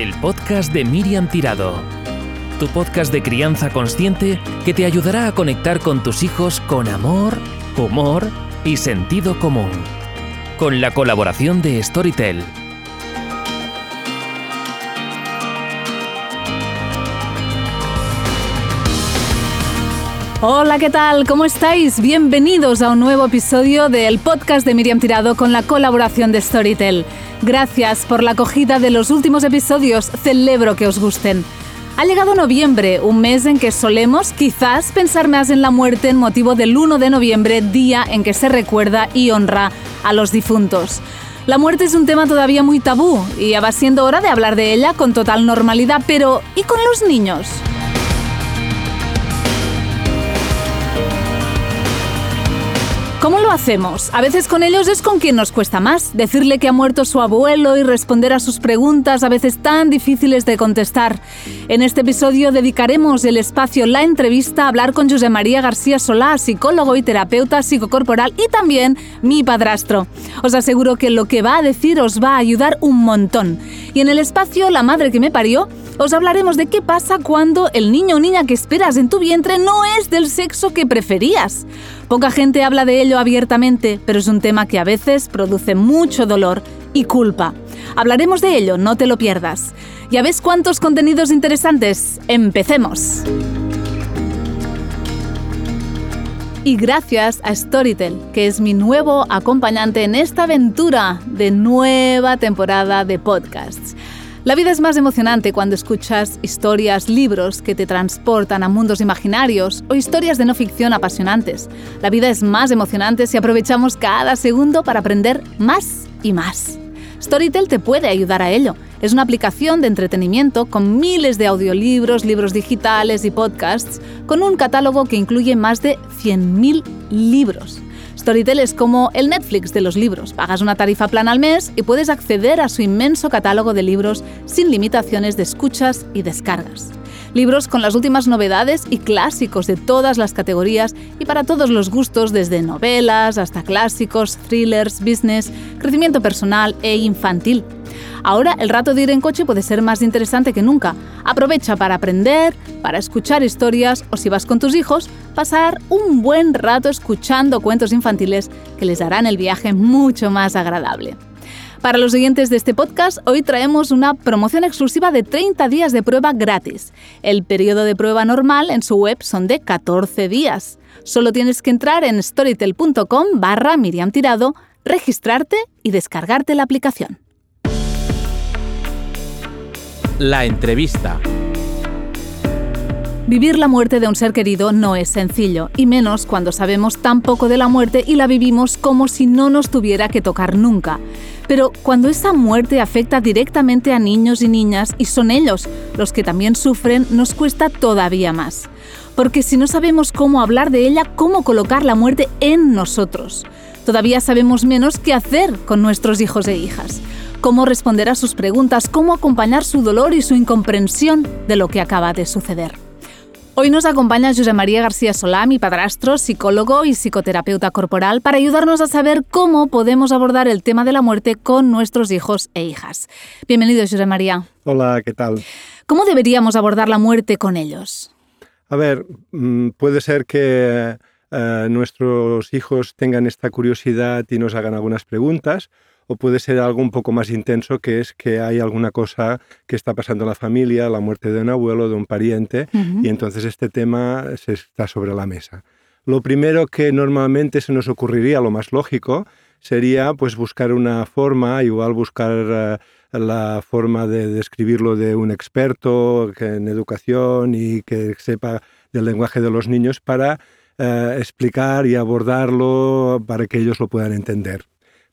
el podcast de Miriam Tirado. Tu podcast de crianza consciente que te ayudará a conectar con tus hijos con amor, humor y sentido común. Con la colaboración de Storytel. Hola, ¿qué tal? ¿Cómo estáis? Bienvenidos a un nuevo episodio del podcast de Miriam Tirado con la colaboración de Storytel. Gracias por la acogida de los últimos episodios, celebro que os gusten. Ha llegado noviembre, un mes en que solemos quizás pensar más en la muerte en motivo del 1 de noviembre, día en que se recuerda y honra a los difuntos. La muerte es un tema todavía muy tabú y ya va siendo hora de hablar de ella con total normalidad, pero ¿y con los niños? ¿Cómo lo hacemos? A veces con ellos es con quien nos cuesta más. Decirle que ha muerto su abuelo y responder a sus preguntas a veces tan difíciles de contestar. En este episodio dedicaremos el espacio La entrevista a hablar con José María García Solá, psicólogo y terapeuta psicocorporal y también mi padrastro. Os aseguro que lo que va a decir os va a ayudar un montón. Y en el espacio La madre que me parió os hablaremos de qué pasa cuando el niño o niña que esperas en tu vientre no es del sexo que preferías. Poca gente habla de ello abiertamente, pero es un tema que a veces produce mucho dolor y culpa. Hablaremos de ello, no te lo pierdas. ¿Ya ves cuántos contenidos interesantes? Empecemos. Y gracias a Storytel, que es mi nuevo acompañante en esta aventura de nueva temporada de podcasts. La vida es más emocionante cuando escuchas historias, libros que te transportan a mundos imaginarios o historias de no ficción apasionantes. La vida es más emocionante si aprovechamos cada segundo para aprender más y más. Storytel te puede ayudar a ello. Es una aplicación de entretenimiento con miles de audiolibros, libros digitales y podcasts, con un catálogo que incluye más de 100.000 libros. Storytel es como el Netflix de los libros. Pagas una tarifa plana al mes y puedes acceder a su inmenso catálogo de libros sin limitaciones de escuchas y descargas. Libros con las últimas novedades y clásicos de todas las categorías y para todos los gustos, desde novelas hasta clásicos, thrillers, business, crecimiento personal e infantil. Ahora el rato de ir en coche puede ser más interesante que nunca. Aprovecha para aprender, para escuchar historias o si vas con tus hijos, pasar un buen rato escuchando cuentos infantiles que les harán el viaje mucho más agradable. Para los siguientes de este podcast, hoy traemos una promoción exclusiva de 30 días de prueba gratis. El periodo de prueba normal en su web son de 14 días. Solo tienes que entrar en storytel.com barra Miriam Tirado, registrarte y descargarte la aplicación. La entrevista. Vivir la muerte de un ser querido no es sencillo, y menos cuando sabemos tan poco de la muerte y la vivimos como si no nos tuviera que tocar nunca. Pero cuando esa muerte afecta directamente a niños y niñas y son ellos los que también sufren, nos cuesta todavía más. Porque si no sabemos cómo hablar de ella, cómo colocar la muerte en nosotros, todavía sabemos menos qué hacer con nuestros hijos e hijas cómo responder a sus preguntas, cómo acompañar su dolor y su incomprensión de lo que acaba de suceder. Hoy nos acompaña José María García Solá, mi padrastro, psicólogo y psicoterapeuta corporal, para ayudarnos a saber cómo podemos abordar el tema de la muerte con nuestros hijos e hijas. Bienvenido, José María. Hola, ¿qué tal? ¿Cómo deberíamos abordar la muerte con ellos? A ver, mm, puede ser que eh, nuestros hijos tengan esta curiosidad y nos hagan algunas preguntas, o puede ser algo un poco más intenso, que es que hay alguna cosa que está pasando en la familia, la muerte de un abuelo, de un pariente, y entonces este tema se está sobre la mesa. Lo primero que normalmente se nos ocurriría, lo más lógico, sería pues buscar una forma, igual buscar eh, la forma de describirlo de un experto en educación y que sepa del lenguaje de los niños para eh, explicar y abordarlo para que ellos lo puedan entender.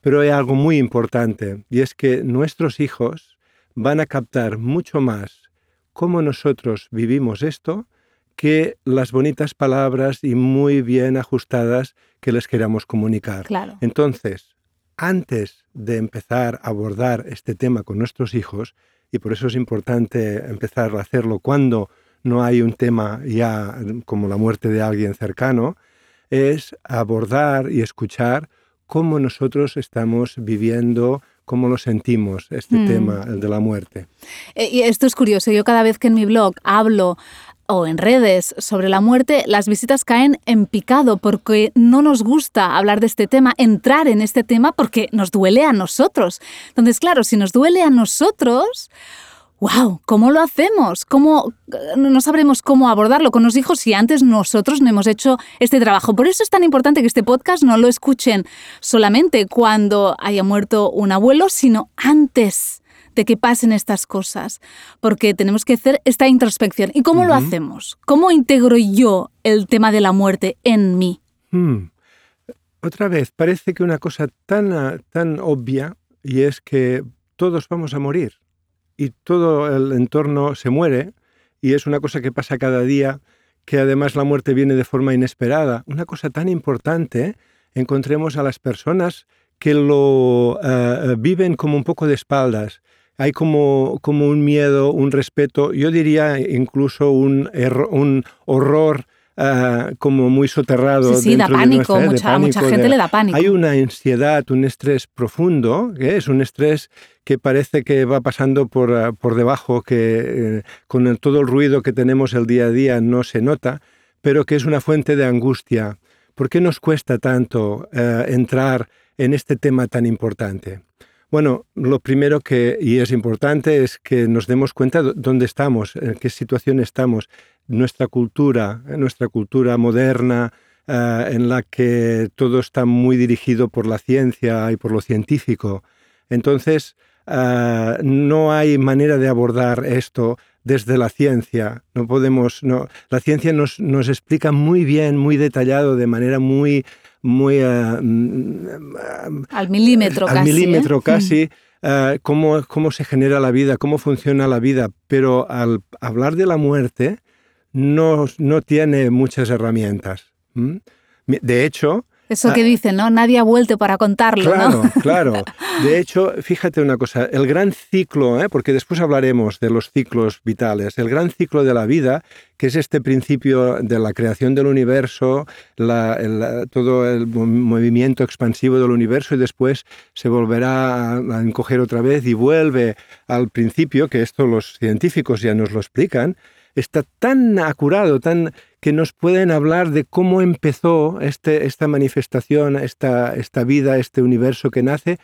Pero hay algo muy importante y es que nuestros hijos van a captar mucho más cómo nosotros vivimos esto que las bonitas palabras y muy bien ajustadas que les queramos comunicar. Claro. Entonces, antes de empezar a abordar este tema con nuestros hijos, y por eso es importante empezar a hacerlo cuando no hay un tema ya como la muerte de alguien cercano, es abordar y escuchar cómo nosotros estamos viviendo cómo lo sentimos, este Mm. tema, el de la muerte. Eh, y esto es curioso, yo cada vez que en mi blog hablo o en redes sobre la muerte, las visitas caen en picado porque no nos gusta hablar de este tema, entrar en este tema porque nos duele a nosotros. Entonces, claro, si nos duele a nosotros, wow, ¿cómo lo hacemos? ¿Cómo no sabremos cómo abordarlo con los hijos si antes nosotros no hemos hecho este trabajo? Por eso es tan importante que este podcast no lo escuchen solamente cuando haya muerto un abuelo, sino antes de que pasen estas cosas, porque tenemos que hacer esta introspección. ¿Y cómo lo hacemos? ¿Cómo integro yo el tema de la muerte en mí? Hmm. Otra vez, parece que una cosa tan, ah, tan obvia y es que todos vamos a morir y todo el entorno se muere y es una cosa que pasa cada día, que además la muerte viene de forma inesperada. Una cosa tan importante, encontremos a las personas que lo ah, viven como un poco de espaldas. Hay como, como un miedo, un respeto, yo diría incluso un, un horror ah, como muy soterrado. Sí, sí, da pánico, nuestra- mucha, a mucha pánico, gente de- le da pánico. hay una ansiedad, un estrés profundo, que es un estrés que parece que va pasando por, ah, por debajo, que eh, con el- todo el ruido que tenemos el día a día no se nota, pero que es una fuente de angustia. ¿Por qué nos cuesta tanto eh, entrar en este tema tan importante? Bueno, lo primero que, y es importante, es que nos demos cuenta de dónde estamos, en qué situación estamos, nuestra cultura, eh, nuestra cultura moderna, eh, en la que todo está muy dirigido por la ciencia y por lo científico. Entonces, eh, no hay manera de abordar esto desde la ciencia. No podemos, no. La ciencia nos, nos explica muy bien, muy detallado, de manera muy, muy mm, Al milímetro al casi. ¿eh? milímetro casi, eh, cómo, cómo se genera la vida, cómo funciona la vida, pero al hablar de la muerte no, no tiene muchas herramientas. De hecho, Eso que dicen, ¿no? Nadie ha vuelto para contarlo, Ah. claro, ¿no? claro. De hecho, fíjate una cosa, el gran ciclo, ¿eh? porque después hablaremos de los ciclos vitales, el gran ciclo de la vida, que es este principio de la creación del universo, la- el- todo el mo- movimiento expansivo del universo y después se volverá a encoger otra vez y vuelve al principio, que esto los científicos ya nos lo explican, está tan acurado, tan que nos pueden hablar de cómo empezó este, esta manifestación, esta, vida, este universo que nace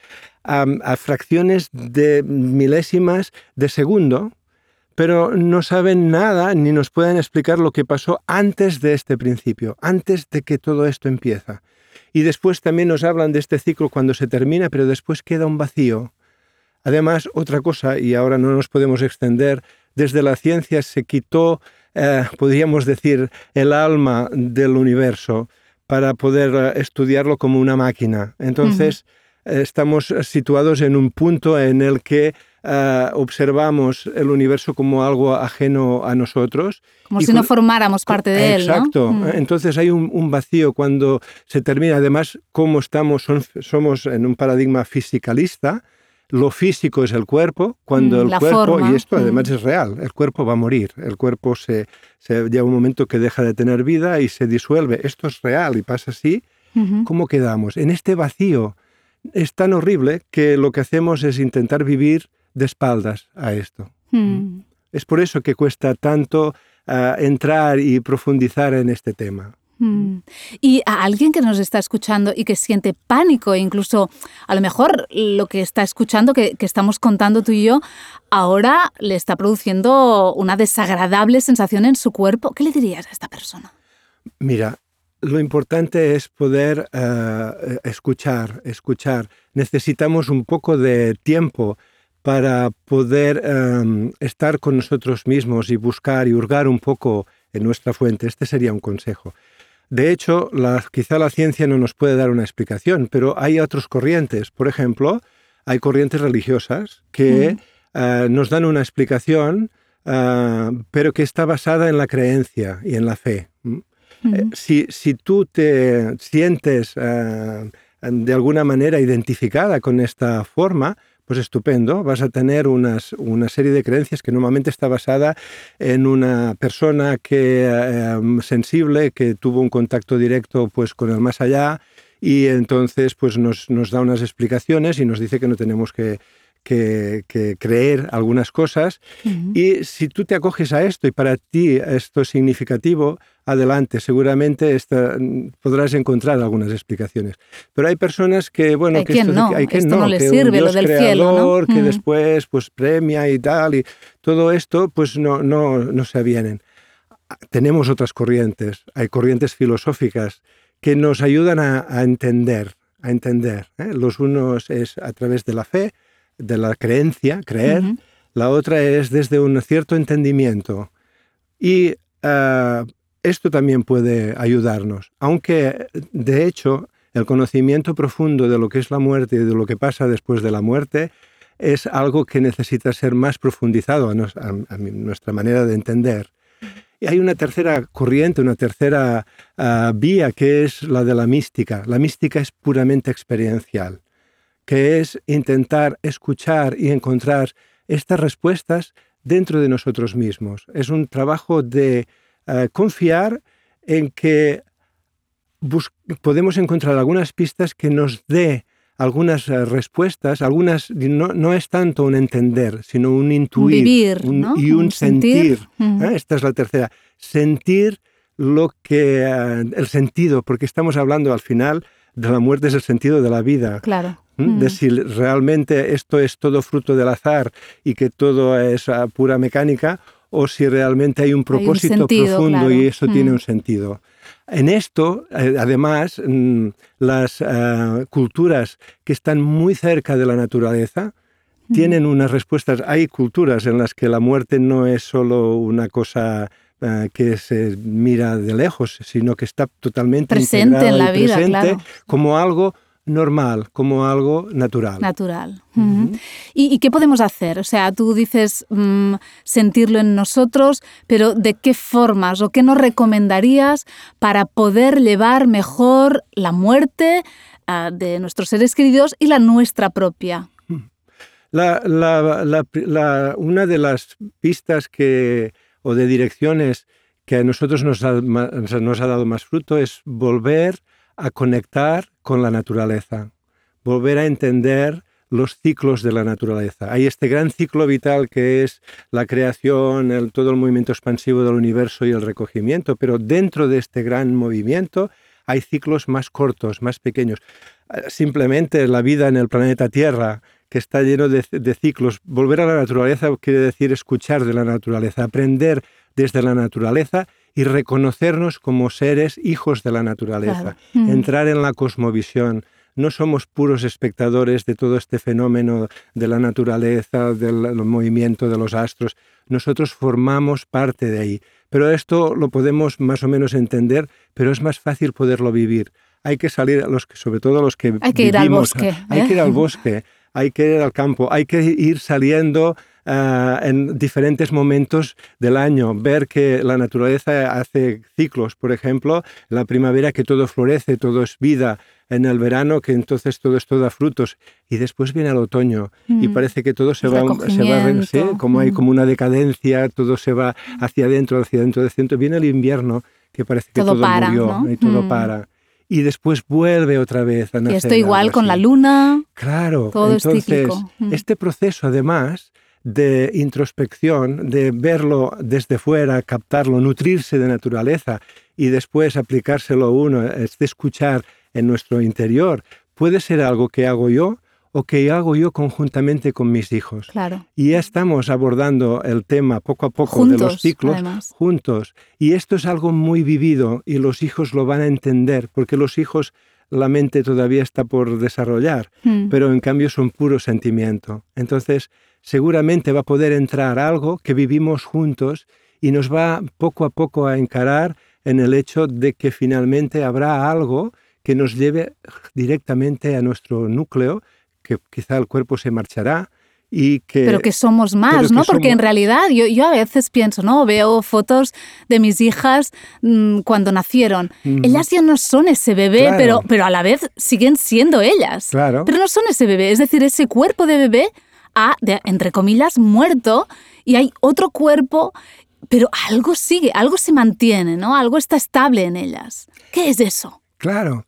a fracciones de milésimas de segundo, pero no saben nada ni nos pueden explicar lo que pasó antes de este principio, antes de que todo esto empieza. Y después también nos hablan de este ciclo cuando se termina, pero después queda un vacío. Además, otra cosa, y ahora no nos podemos extender, desde la ciencia se quitó, eh, podríamos decir, el alma del universo para poder eh, estudiarlo como una máquina. Entonces, estamos situados en un punto en el que eh, observamos el universo como algo ajeno a nosotros. Como Y si no formáramos parte de él. Exacto. Entonces hay un, un vacío cuando se termina. Además, como estamos, son- somos en un paradigma fisicalista, lo físico es el cuerpo, cuando Mm, el cuerpo, forma, y esto mm. además es real, el cuerpo va a morir, el cuerpo se, se llega un momento que deja de tener vida y se disuelve. Esto es real y pasa así. ¿Cómo quedamos? En este vacío es tan horrible que lo que hacemos es intentar vivir de espaldas a esto. Mm. Es por eso que cuesta tanto ah, entrar y profundizar en este tema. Mm. Y a alguien que nos está escuchando y que siente pánico, e incluso a lo mejor lo que está escuchando, que, estamos contando tú y yo, ahora le está produciendo una desagradable sensación en su cuerpo. ¿Qué le dirías a esta persona? Mira, lo importante es poder eh, escuchar, escuchar. Necesitamos un poco de tiempo para poder eh, estar con nosotros mismos y buscar y hurgar un poco en nuestra fuente. Este sería un consejo. De hecho, la- quizá la ciencia no nos puede dar una explicación, pero hay otras corrientes. Por ejemplo, hay corrientes religiosas que eh, nos dan una explicación, eh, pero que está basada en la creencia y en la fe. ¿m? Eh, si, si tú te sientes de alguna manera identificada con esta forma, pues estupendo, vas a tener una serie de creencias que normalmente está basada en una persona que, eh, sensible que tuvo un contacto directo pues, con el más allá y entonces pues nos, nos da unas explicaciones y nos dice que no tenemos que, que, creer algunas cosas. Y si tú te acoges a esto y para ti esto es significativo, adelante, seguramente esta, podrás encontrar algunas explicaciones. Pero hay personas que, bueno, hay que esto no, hay que no, le sirve lo del creador, que después pues premia y tal, y todo esto pues no, no, no se avienen. Tenemos otras corrientes, hay corrientes filosóficas que nos ayudan a, entender, a entender. ¿eh? Los unos es a través de la fe, de la creencia, creer, la otra es desde un cierto entendimiento. Y ah, esto también puede ayudarnos, aunque de hecho el conocimiento profundo de lo que es la muerte y de lo que pasa después de la muerte es algo que necesita ser más profundizado a, nuestra manera de entender. Y hay una tercera corriente, una tercera ah, vía que es la de la mística. La mística es puramente experiencial que es intentar escuchar y encontrar estas respuestas dentro de nosotros mismos. Es un trabajo de eh, confiar en que podemos encontrar algunas pistas que nos dé algunas eh, respuestas, algunas no, es tanto un entender, sino un intuir y un, sentir. ¿eh? Esta es la tercera. Sentir lo que el sentido, porque estamos hablando al final de la muerte es el sentido de la vida. Claro. De si realmente esto es todo fruto del azar y que todo es ah, pura mecánica o si realmente hay un propósito profundo y eso tiene un sentido. En esto, eh, además, mm, las ah, culturas que están muy cerca de la naturaleza tienen unas respuestas. Hay culturas en las que la muerte no es solo una cosa ah, que se mira de lejos, sino que está totalmente presente en la vida, presente como algo normal, como algo natural. Natural. ¿Y, qué podemos hacer? O sea, tú dices mm, sentirlo en nosotros, pero ¿de qué formas o qué nos recomendarías para poder llevar mejor la muerte ah, de nuestros seres queridos y la nuestra propia? una de las pistas que, o de direcciones que a nosotros nos nos ha dado más fruto es volver a conectar con la naturaleza, volver a entender los ciclos de la naturaleza. Hay este gran ciclo vital que es la creación, el, todo el movimiento expansivo del universo y el recogimiento, pero dentro de este gran movimiento hay ciclos más cortos, más pequeños. Eh, simplemente la vida en el planeta Tierra, que está lleno de, de ciclos. Volver a la naturaleza quiere decir escuchar de la naturaleza, aprender desde la naturaleza y reconocernos como seres hijos de la naturaleza, mm. entrar en la cosmovisión. No somos puros espectadores de todo este fenómeno de la naturaleza, del movimiento de los astros. Nosotros formamos parte de ahí. Pero esto lo podemos más o menos entender, pero es más fácil poderlo vivir. Hay que salir, los que, sobre todo los que... Hay que ir al bosque. Hay que ir al ¿eh? bosque, hay que ir al campo, hay que ir saliendo Ah, en diferentes momentos del año, ver que la naturaleza hace ciclos, por ejemplo, en la primavera que todo florece, todo es vida, en el verano que entonces todo esto da frutos y después viene el otoño y mm. parece que todo se va, se va como hay mm. como una decadencia, todo se va hacia adentro, hacia adentro, hacia adentro. Viene el invierno que parece que todo, murió y todo mm. para y después vuelve otra vez a nacer. Y esto igual con la luna. Claro, todo entonces este proceso además de introspección, de verlo desde fuera, captarlo, nutrirse de naturaleza y después aplicárselo a uno, es de escuchar en nuestro interior, puede ser algo que hago yo o que hago yo conjuntamente con mis hijos. Claro. Y ya estamos abordando el tema poco a poco de los ciclos juntos. Y esto es algo muy vivido y los hijos lo van a entender, porque los hijos la mente todavía está por desarrollar, hmm. pero en cambio son puro sentimiento. Entonces, seguramente va a poder entrar algo que vivimos juntos y nos va poco a poco a encarar en el hecho de que finalmente habrá algo que nos lleve directamente a nuestro núcleo, que quizá el cuerpo se marchará, y que, pero que somos más, ¿no? Porque en realidad yo, yo, a veces pienso, ¿no? Veo fotos de mis hijas mm, cuando nacieron. Ellas ya no son ese bebé, pero, pero a la vez siguen siendo ellas. Claro. Pero no son ese bebé. Es decir, ese cuerpo de bebé ha, entre comillas, muerto y hay otro cuerpo, pero algo sigue, algo se mantiene, ¿no? Algo está estable en ellas. ¿Qué es eso? Claro.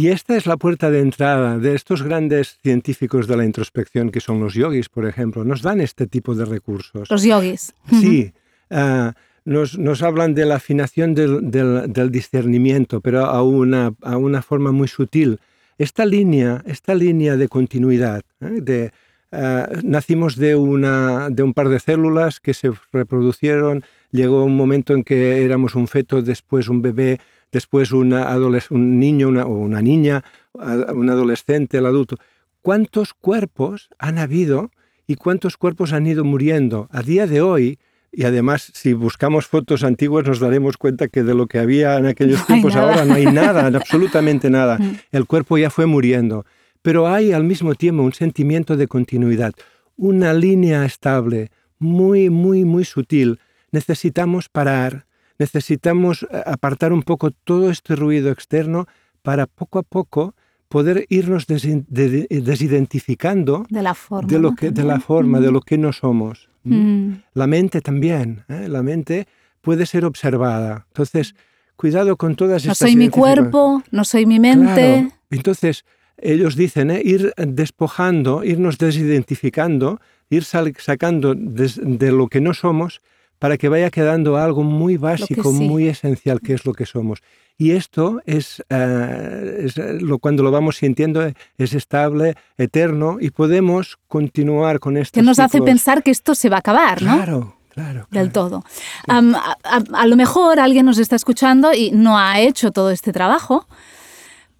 Y esta es la puerta de entrada de estos grandes científicos de la introspección, que son los yogis, por ejemplo. Nos dan este tipo de recursos. Los yogis. Sí. Ah, nos, hablan de la afinación del, discernimiento, pero a una, a una, forma muy sutil. Esta línea, esta línea de continuidad, ¿eh? de, ah, nacimos de, una, de un par de células que se reproducieron, llegó un momento en que éramos un feto, después un bebé, después una un niño una, o una niña, un adolescente, el adulto. ¿Cuántos cuerpos han habido y cuántos cuerpos han ido muriendo? A día de hoy, y además, si buscamos fotos antiguas, nos daremos cuenta que de lo que había en aquellos tiempos ahora no hay nada, absolutamente nada. Mm. El cuerpo ya fue muriendo. Pero hay al mismo tiempo un sentimiento de continuidad, una línea estable, muy, muy, muy sutil. Necesitamos parar, necesitamos eh, apartar un poco todo este ruido externo para poco a poco poder irnos desidentificando de la forma, de, lo que, de, la forma, de lo que no somos. Mm. La mente también, ¿eh? la mente puede ser observada. Entonces, cuidado con todas estas... No soy mi cuerpo, no soy mi mente. Entonces, ellos dicen, ¿eh? ir despojando, irnos desidentificando, ir sacando de lo que no somos para que vaya quedando algo muy básico, muy esencial, que es lo que somos. Y esto es, eh, lo, cuando lo vamos sintiendo, es estable, eterno, y podemos continuar con esto. Que nos hace pensar que esto se va a acabar, ¿no? Claro. Claro, Del todo. a, lo mejor alguien nos está escuchando y no ha hecho todo este trabajo,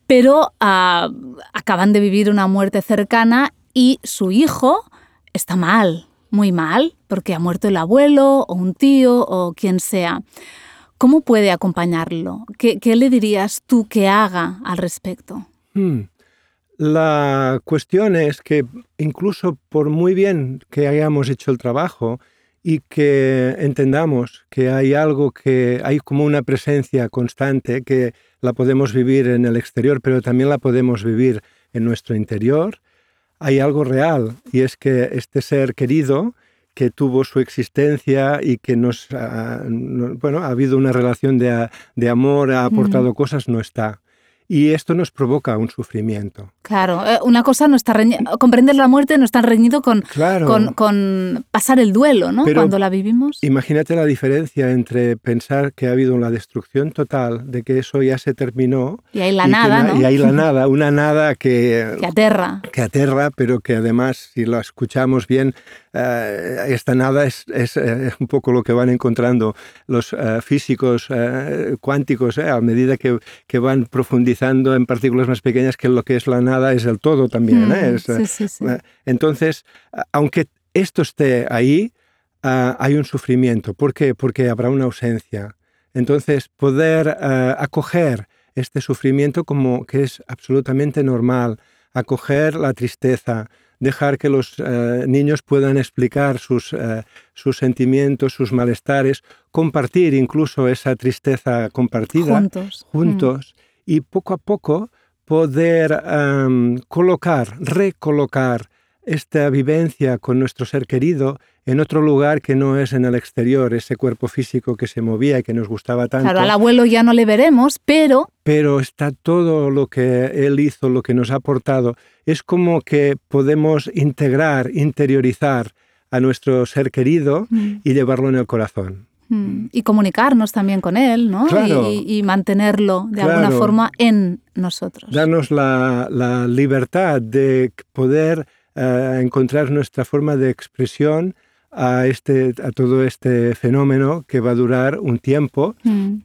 pero ah, acaban de vivir una muerte cercana y su hijo está mal, muy mal, porque ha muerto el abuelo o un tío o quien sea. ¿Cómo puede acompañarlo? ¿Qué, le dirías tú que haga al respecto? Hmm. La cuestión es que incluso por muy bien que hayamos hecho el trabajo y que entendamos que hay algo que hay como una presencia constante que la podemos vivir en el exterior, pero también la podemos vivir en nuestro interior, hay algo real y es que este ser querido que tuvo su existencia y que nos, ha, bueno, ha habido una relación de, de amor, ha aportado cosas, no está y esto nos provoca un sufrimiento. Claro, eh, una cosa no está comprender la muerte no está reñido con, con, pasar el duelo, ¿no? Cuando la vivimos. Imagínate la diferencia entre pensar que ha habido una destrucción total, de que eso ya se terminó. Y hay la nada, ¿no? Y hay la nada, una nada que... Que aterra. Que aterra, pero que además, si lo escuchamos bien, eh, esta nada es, eh, un poco lo que van encontrando los físicos cuánticos a medida que, que van profundizando en partículas más pequeñas que lo que es la nada es el todo también. ¿eh? Mm, eh, entonces, aunque esto esté ahí, ah, hay un sufrimiento. ¿Por qué? Porque habrá una ausencia. Entonces, poder ah, acoger este sufrimiento como que es absolutamente normal, acoger la tristeza, dejar que los eh, niños puedan explicar sus, sus sentimientos, sus malestares, compartir incluso esa tristeza compartida juntos. juntos y poco a poco poder colocar, recolocar esta vivencia con nuestro ser querido en otro lugar que no es en el exterior, ese cuerpo físico que se movía y que nos gustaba tanto. Claro, al abuelo ya no le veremos, pero... Pero está todo lo que él hizo, lo que nos ha aportado. Es como que podemos integrar, interiorizar a nuestro ser querido mm. y llevarlo en el corazón. Mm. Y comunicarnos también con él, ¿no? Y, mantenerlo de alguna forma en nosotros. Darnos la, libertad de poder eh, encontrar nuestra forma de expresión a, este, a todo este fenómeno que va a durar un tiempo. Mm.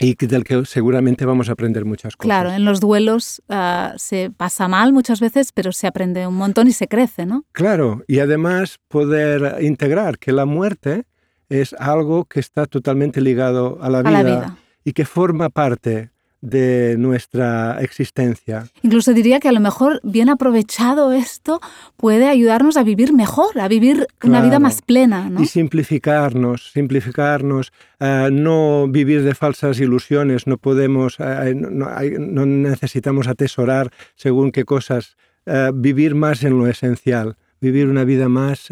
Y del que seguramente vamos a aprender muchas cosas. Claro, en los duelos ah, se pasa mal muchas veces, pero se aprende un montón y se crece, ¿no? Claro, y además poder integrar que la muerte es algo que está totalmente ligado a la, vida, y que forma parte de nuestra existencia. Incluso diría que a lo mejor bien aprovechado esto puede ayudarnos a vivir mejor, a vivir una vida más plena. Y simplificarnos, simplificarnos, eh, no vivir de falsas ilusiones, no podemos, eh, no, necesitamos atesorar según qué cosas, eh, vivir más en lo esencial, vivir una vida más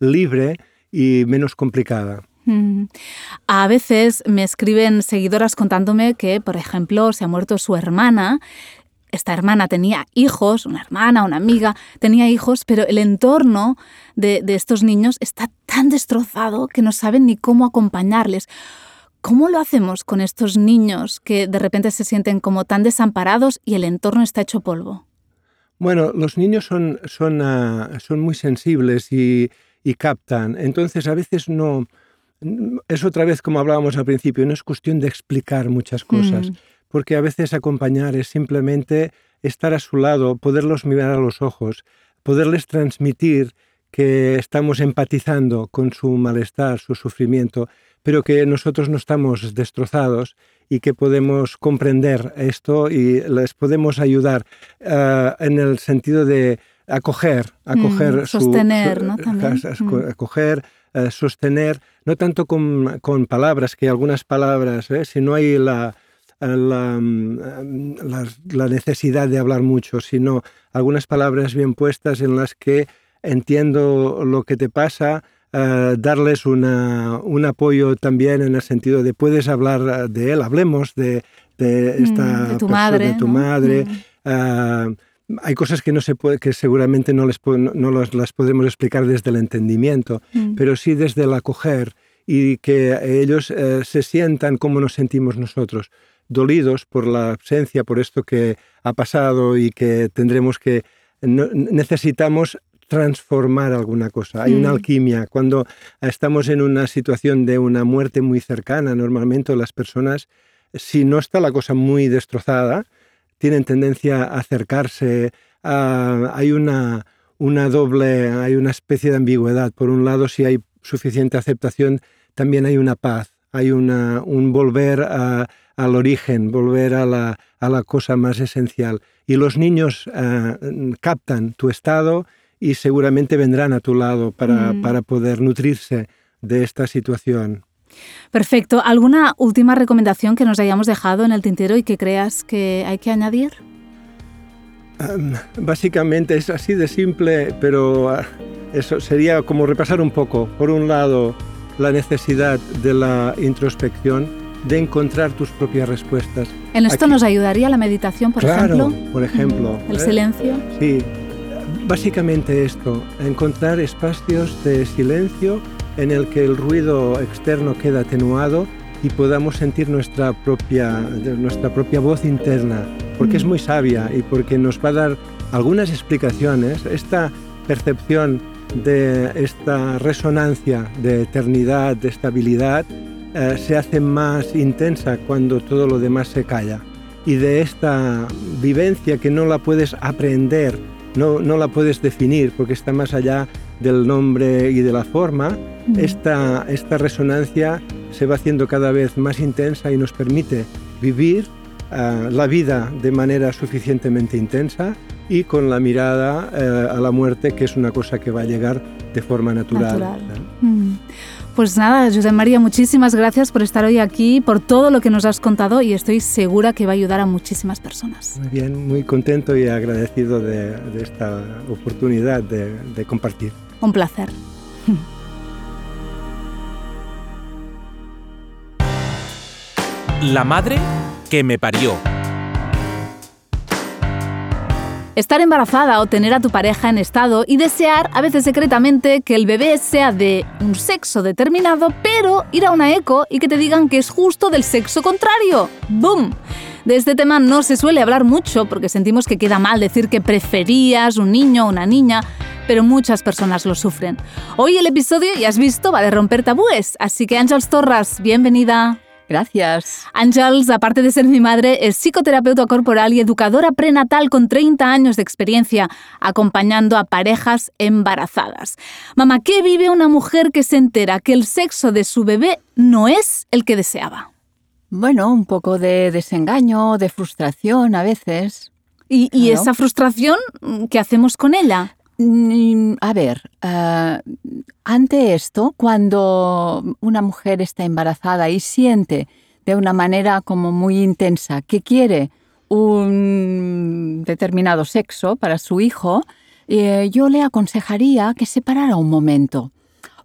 libre y menos complicada. Mm. A veces me escriben seguidoras contándome que, por ejemplo, se ha muerto su hermana esta hermana tenía hijos, una hermana, una amiga, tenía hijos, pero el entorno de, de estos niños está tan destrozado que no saben ni cómo acompañarles. ¿Cómo lo hacemos con estos niños que de repente se sienten como tan desamparados y el entorno está hecho polvo? Bueno, los niños son, son, ah, son muy sensibles y, y, captan. Entonces, a veces no... Es otra vez como hablábamos al principio, no es cuestión de explicar muchas cosas, mm. porque a veces acompañar es simplemente estar a su lado, poderlos mirar a los ojos, poderles transmitir que estamos empatizando con su malestar, su sufrimiento, pero que nosotros no estamos destrozados y que podemos comprender esto y les podemos ayudar uh, en el sentido de acoger, acoger mm, sostener, su, ¿no? También. Mm. acoger, uh, sostener, no tanto con, con, palabras, que algunas palabras, ¿eh? si no hay la, la, la, la, necesidad de hablar mucho, sino algunas palabras bien puestas en las que entiendo lo que te pasa, eh, darles una, un apoyo también en el sentido de puedes hablar eh, de él, hablemos de, de mm, esta de tu madre. De tu madre. Hay cosas que, no se puede, que seguramente no, les, no las podemos explicar desde el entendimiento, mm. pero sí desde el acoger y que ellos eh, se sientan como nos sentimos nosotros, dolidos por la ausencia, por esto que ha pasado y que tendremos que... No, necesitamos transformar alguna cosa. Hay una mm. alquimia. Cuando estamos en una situación de una muerte muy cercana, normalmente las personas, si no está la cosa muy destrozada, tienen tendencia a acercarse. hay una, una doble, hay una especie de ambigüedad. Por un lado, si hay suficiente aceptación, también hay una paz, hay una, un volver al origen, volver a la, a la, cosa más esencial. Y los niños eh, captan tu estado y seguramente vendrán a tu lado para, mm. para poder nutrirse de esta situación. Perfecto. ¿Alguna última recomendación que nos hayamos dejado en el tintero y que creas que hay que añadir? Um, básicamente es así de simple, pero uh, eso sería como repasar un poco. Por un lado, la necesidad de la introspección, de encontrar tus propias respuestas. ¿En esto nos ayudaría la meditación, por claro, ejemplo? por ejemplo. ¿El ¿eh? silencio? Sí, Básicamente esto, encontrar espacios de silencio en el que el ruido externo queda atenuado y podamos sentir nuestra propia, nuestra propia voz interna, porque es mm. muy sabia y porque nos va a dar algunas explicaciones. Esta percepción de esta resonancia de eternidad, de estabilidad, eh, se hace más intensa cuando todo lo demás se calla. Y de esta vivencia que no la puedes aprender, no, no la puedes definir porque está más allá del nombre y de la forma, esta, esta resonancia se va haciendo cada vez más intensa y nos permite vivir uh, la vida de manera suficientemente intensa y con la mirada uh, a la muerte, que es una cosa que va a llegar de forma natural. natural. Mm. Pues nada, José María, muchísimas gracias por estar hoy aquí, por todo lo que nos has contado y estoy segura que va a ayudar a muchísimas personas. Muy bien, muy contento y agradecido de, de esta oportunidad de, de compartir. Un placer. La madre que me parió. Estar embarazada o tener a tu pareja en estado y desear, a veces secretamente, que el bebé sea de un sexo determinado, pero ir a una eco y que te digan que es justo del sexo contrario. ¡Boom! De este tema no se suele hablar mucho porque sentimos que queda mal decir que preferías un niño o una niña, pero muchas personas lo sufren. Hoy el episodio, ya has visto, va de romper tabúes, así que Ángels Torras, bienvenida. Gracias. Ángels, aparte de ser mi madre, es psicoterapeuta corporal y educadora prenatal con 30 años de experiencia acompañando a parejas embarazadas. Mamá, ¿qué vive una mujer que se entera que el sexo de su bebé no es el que deseaba? Bueno, un poco de desengaño, de frustración a veces. ¿Y, esa frustración, qué hacemos con ella? Mm, a ver, uh, ante esto, cuando una mujer está embarazada y siente de una manera como muy intensa que quiere un determinado sexo para su hijo, eh, yo le aconsejaría que se parara un momento.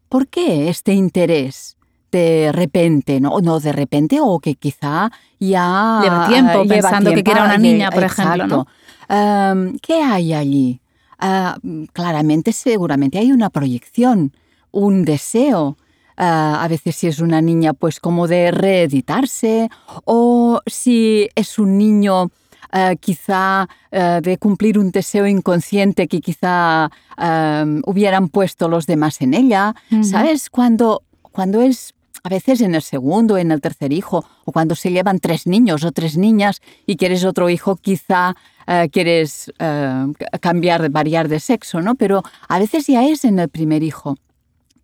¿Por qué este interés de repente, ¿no? No de repente, o que quizá ya lleva tiempo pensando que quiera una niña, por ejemplo. ¿no? Em, ¿Qué hay allí? Ah, claramente, seguramente hay una proyección, un deseo. Ah, a veces si es una niña, pues como de reeditarse, o si es un niño, ah, quizá de cumplir un deseo inconsciente que quizá hubieran puesto los demás en ella. ¿Sabes? Cuando, cuando es a veces en el segundo, en el tercer hijo, o cuando se llevan tres niños o tres niñas y quieres otro hijo, quizá eh, quieres eh, cambiar, variar de sexo, ¿no? Pero a veces ya es en el primer hijo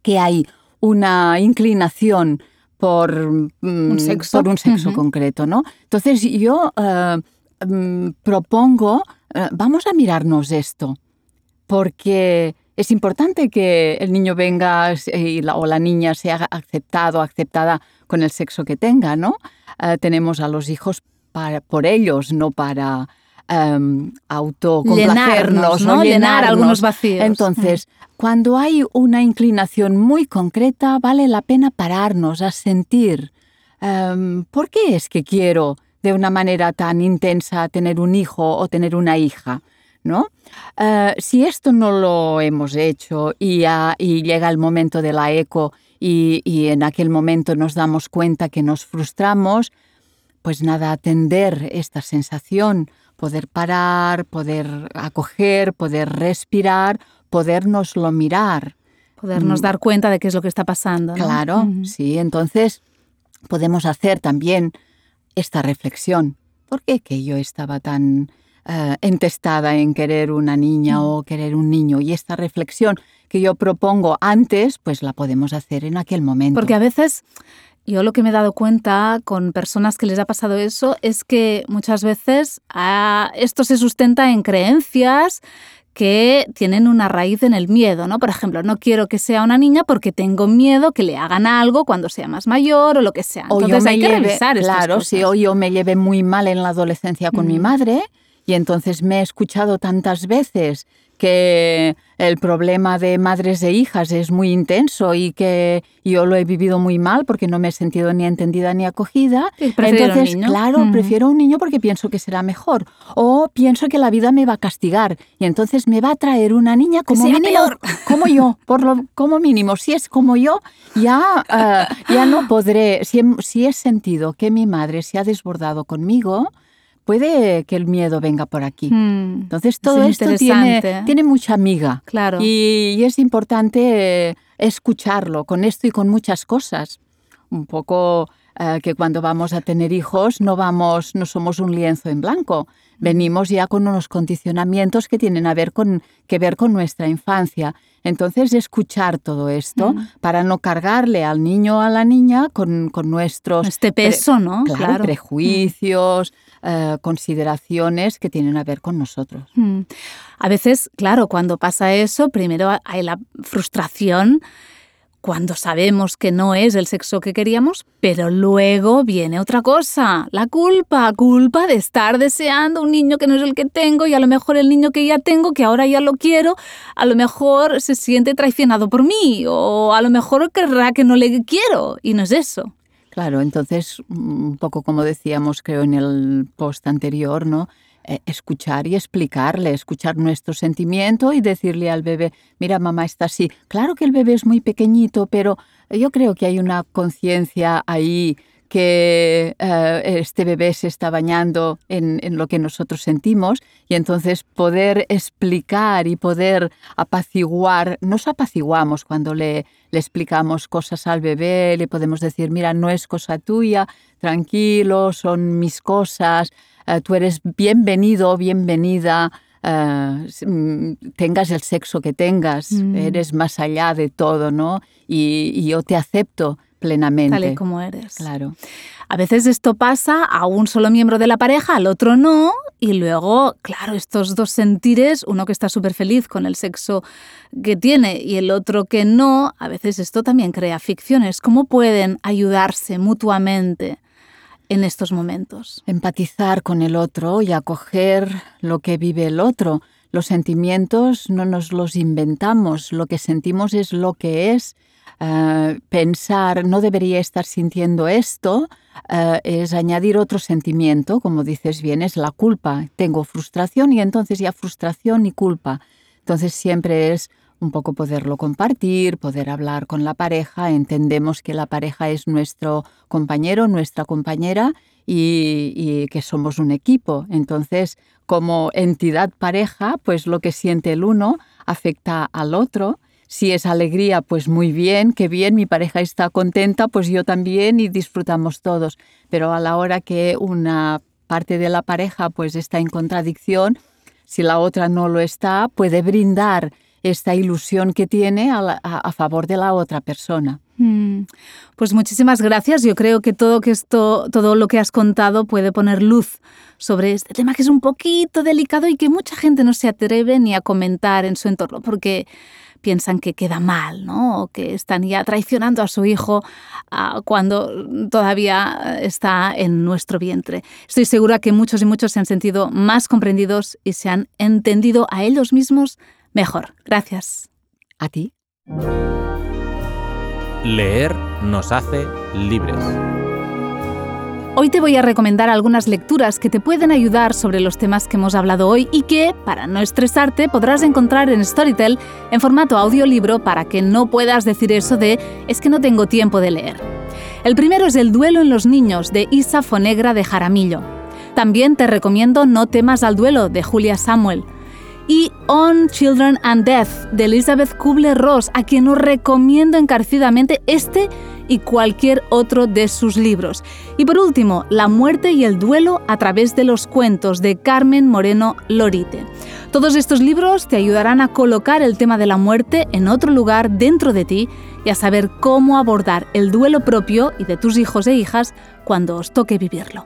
que hay una inclinación por mm, un sexo, por un sexo concreto, ¿no? Entonces yo eh, mm, propongo, vamos a mirarnos esto, porque es importante que el niño venga o la niña sea aceptado, aceptada con el sexo que tenga, ¿no? Eh, tenemos a los hijos por ellos, no para um, autocomplacernos, ¿no? Llenar algunos vacíos. Entonces, cuando hay una inclinación muy concreta, vale la pena pararnos a sentir em, por qué es que quiero de una manera tan intensa tener un hijo o tener una hija. ¿No? Eh, si esto no lo hemos hecho y, llega el momento de la eco y, en aquel momento nos damos cuenta que nos frustramos, pues nada, atender esta sensación, poder parar, poder acoger, poder respirar, podernoslo mirar. Podernos mm. dar cuenta de qué es lo que está pasando. Claro, sí, entonces podemos hacer también esta reflexión. ¿Por qué que yo estaba tan eh, entestada en querer una niña o querer un niño. Y esta reflexión que yo propongo antes, pues la podemos hacer en aquel momento. Porque a veces yo lo que me he dado cuenta con personas que les ha pasado eso es que muchas veces ah, esto se sustenta en creencias que tienen una raíz en el miedo, ¿no? Por ejemplo, no quiero que sea una niña porque tengo miedo que le hagan algo cuando sea más mayor o lo que sea. Entonces hay que revisar Claro, si hoy yo me llevé muy mal en la adolescencia con mi madre, y entonces me he escuchado tantas veces que el problema de madres e hijas es muy intenso y que yo lo he vivido muy mal porque no me he sentido ni entendida ni acogida. Entonces, claro, prefiero un niño porque pienso que será mejor. O pienso que la vida me va a castigar y entonces me va a traer una niña como mínimo, como yo, por lo, como mínimo. Si es como yo, ya, eh, ya no podré. Si si he sentido que mi madre se ha desbordado conmigo, puede que el miedo venga por aquí. Hmm. Entonces todo esto tiene, tiene, mucha amiga. Claro. Y, es importante eh, escucharlo con esto y con muchas cosas. Un poco eh, que cuando vamos a tener hijos no vamos, no somos un lienzo en blanco. Venimos ya con unos condicionamientos que tienen a ver con, que ver con nuestra infancia. Entonces, escuchar todo esto mm. para no cargarle al niño o a la niña con, con nuestros... Este peso, ¿no? Claro, prejuicios, eh, consideraciones que tienen a ver con nosotros. Mm. A veces, claro, cuando pasa eso, primero hay la frustración cuando sabemos que no es el sexo que queríamos, pero luego viene otra cosa, la culpa, culpa de estar deseando un niño que no es el que tengo y a lo mejor el niño que ya tengo, que ahora ya lo quiero, a lo mejor se siente traicionado por mí o a lo mejor querrá que no le quiero y no es eso. Claro, entonces, un poco como decíamos, creo en el post anterior, ¿no? Eh, escuchar y explicarle, escuchar nuestro sentimiento y decirle al bebé, mira, mamá está así. Claro que el bebé es muy pequeñito, pero yo creo que hay una conciencia ahí que eh, este bebé se está bañando en, lo que nosotros sentimos y entonces poder explicar y poder apaciguar, nos apaciguamos cuando le, le explicamos cosas al bebé, le podemos decir, mira, no es cosa tuya, tranquilo, son mis cosas, eh, tú eres bienvenido, bienvenida. Eh, mm, tengas el sexo que tengas, mm. eres más allá de todo, ¿no? y yo te acepto plenamente. Tal y como eres. Claro. A veces esto pasa a un solo miembro de la pareja, al otro no, y luego, claro, estos dos sentires, uno que está súper feliz con el sexo que tiene y el otro que no, a veces esto también crea ficciones. ¿Cómo pueden ayudarse mutuamente? en estos momentos. Empatizar con el otro y acoger lo que vive el otro. Los sentimientos no nos los inventamos, lo que sentimos es lo que es. Eh, pensar no debería estar sintiendo esto eh, es añadir otro sentimiento, como dices bien, es la culpa. Tengo frustración y entonces ya frustración y culpa. Entonces siempre es un poco poderlo compartir, poder hablar con la pareja. Entendemos que la pareja es nuestro compañero, nuestra compañera y, que somos un equipo. Entonces, como entidad pareja, pues lo que siente el uno afecta al otro. Si es alegría, pues muy bien, qué bien, mi pareja está contenta, pues yo también y disfrutamos todos. Pero a la hora que una parte de la pareja pues está en contradicción, si la otra no lo está, puede brindar esta ilusión que tiene a, favor de la otra persona. Mm. Pues muchísimas gracias. Yo creo que todo, esto, todo lo que has contado puede poner luz sobre este tema que es un poquito delicado y que mucha gente no se atreve ni a comentar en su entorno porque piensan que queda mal, ¿no? O que están ya traicionando a su hijo ah, cuando todavía está en nuestro vientre. Estoy segura que muchos y muchos se han sentido más comprendidos y se han entendido a ellos mismos mejor. Gracias. A ti. Leer nos hace libres. Hoy te voy a recomendar algunas lecturas que te pueden ayudar sobre los temas que hemos hablado hoy y que, para no estresarte, podrás encontrar en Storytel en formato audiolibro para que no puedas decir eso de es que no tengo tiempo de leer. El primero es El duelo en los niños de Isa Fonegra de Jaramillo. También te recomiendo No temas al duelo de Julia Samuel y On Children and Death de Elizabeth Kubler-Ross, a quien os recomiendo encarecidamente este y cualquier otro de sus libros. Y por último, La muerte y el duelo a través de los cuentos de Carmen Moreno Lorite. Todos estos libros te ayudarán a colocar el tema de la muerte en otro lugar dentro de ti y a saber cómo abordar el duelo propio y de tus hijos e hijas cuando os toque vivirlo.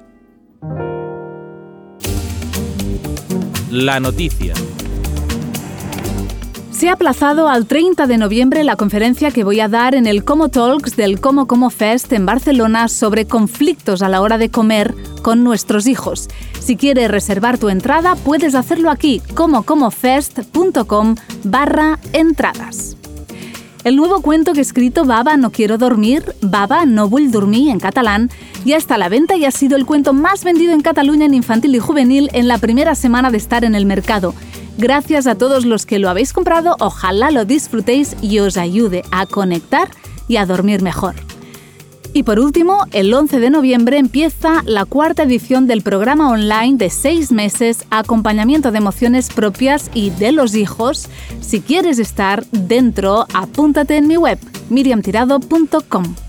La noticia. Se ha aplazado al 30 de noviembre la conferencia que voy a dar en el Como Talks del Como Como Fest en Barcelona sobre conflictos a la hora de comer con nuestros hijos. Si quieres reservar tu entrada, puedes hacerlo aquí, comocomofest.com barra entradas. El nuevo cuento que he escrito Baba no quiero dormir, Baba no vull dormir en catalán, ya está la venta y ha sido el cuento más vendido en Cataluña en infantil y juvenil en la primera semana de estar en el mercado. Gracias a todos los que lo habéis comprado, ojalá lo disfrutéis y os ayude a conectar y a dormir mejor. Y por último, el 11 de noviembre empieza la cuarta edición del programa online de seis meses Acompañamiento de emociones propias y de los hijos. Si quieres estar dentro, apúntate en mi web, miriamtirado.com.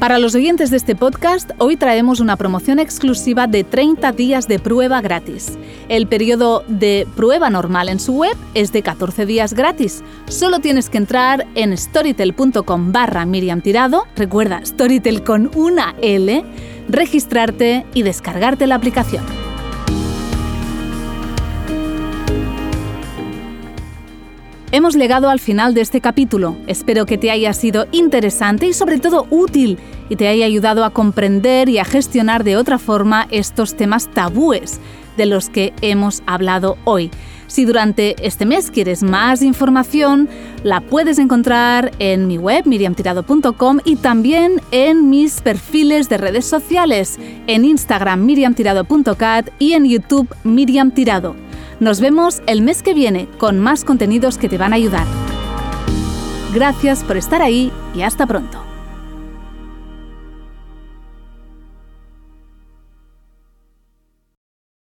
Para los oyentes de este podcast, hoy traemos una promoción exclusiva de 30 días de prueba gratis. El periodo de prueba normal en su web es de 14 días gratis. Solo tienes que entrar en storytel.com barra Miriam Tirado, recuerda Storytel con una L, registrarte y descargarte la aplicación. Hemos llegado al final de este capítulo. Espero que te haya sido interesante y sobre todo útil y te haya ayudado a comprender y a gestionar de otra forma estos temas tabúes de los que hemos hablado hoy. Si durante este mes quieres más información, la puedes encontrar en mi web miriamtirado.com y también en mis perfiles de redes sociales, en Instagram miriamtirado.cat y en YouTube Miriam Tirado. Nos vemos el mes que viene con más contenidos que te van a ayudar. Gracias por estar ahí y hasta pronto.